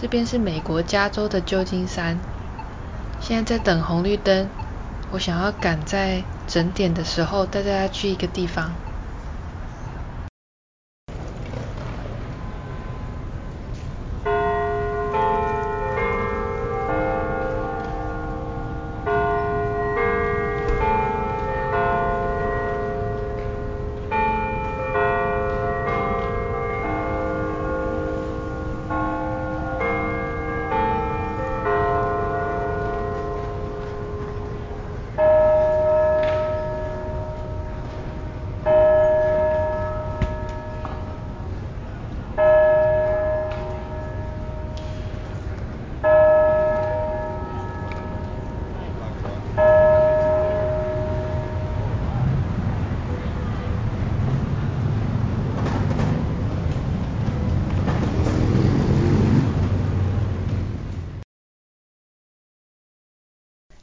这边是美国加州的旧金山，现在在等红绿灯。我想要赶在整点的时候带大家去一个地方。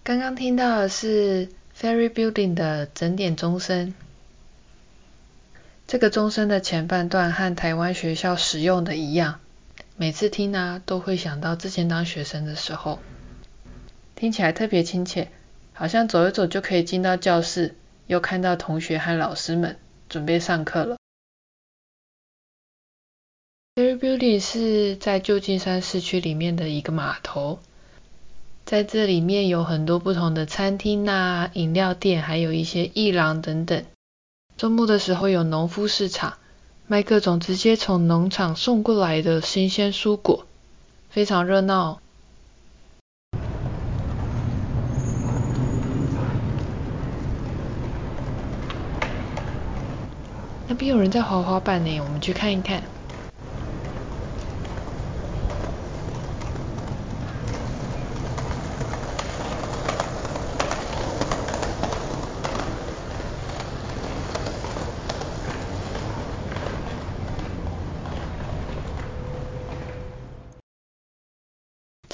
刚刚听到的是 Ferry Building 的整点钟声。这个钟声的前半段和台湾学校使用的一样，每次听呢、都会想到之前当学生的时候，听起来特别亲切，好像走一走就可以进到教室，又看到同学和老师们准备上课了。Ferry Building 是在旧金山市区里面的一个码头。在这里面有很多不同的餐厅啊、饮料店，还有一些艺廊等等。周末的时候有农夫市场，卖各种直接从农场送过来的新鲜蔬果，非常热闹。那边有人在滑滑板呢，我们去看一看。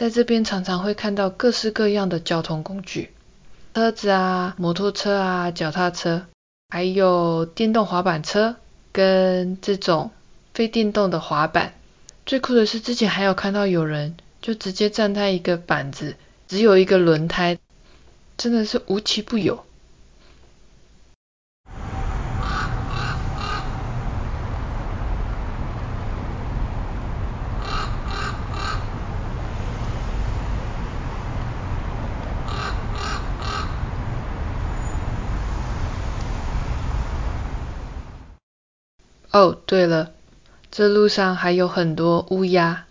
在这边常常会看到各式各样的交通工具，车子啊、摩托车啊、脚踏车，还有电动滑板车跟这种非电动的滑板。最酷的是之前还有看到有人就直接站在一个板子，只有一个轮胎，真的是无奇不有。哦，对了，这路上还有很多乌鸦。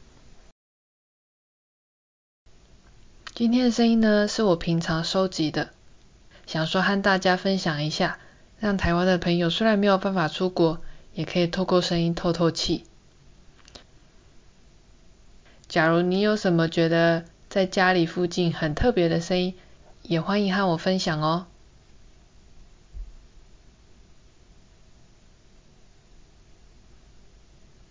今天的声音呢，是我平常收集的，想说和大家分享一下，让台湾的朋友虽然没有办法出国，也可以透过声音透透气。假如你有什么觉得在家里附近很特别的声音，也欢迎和我分享哦。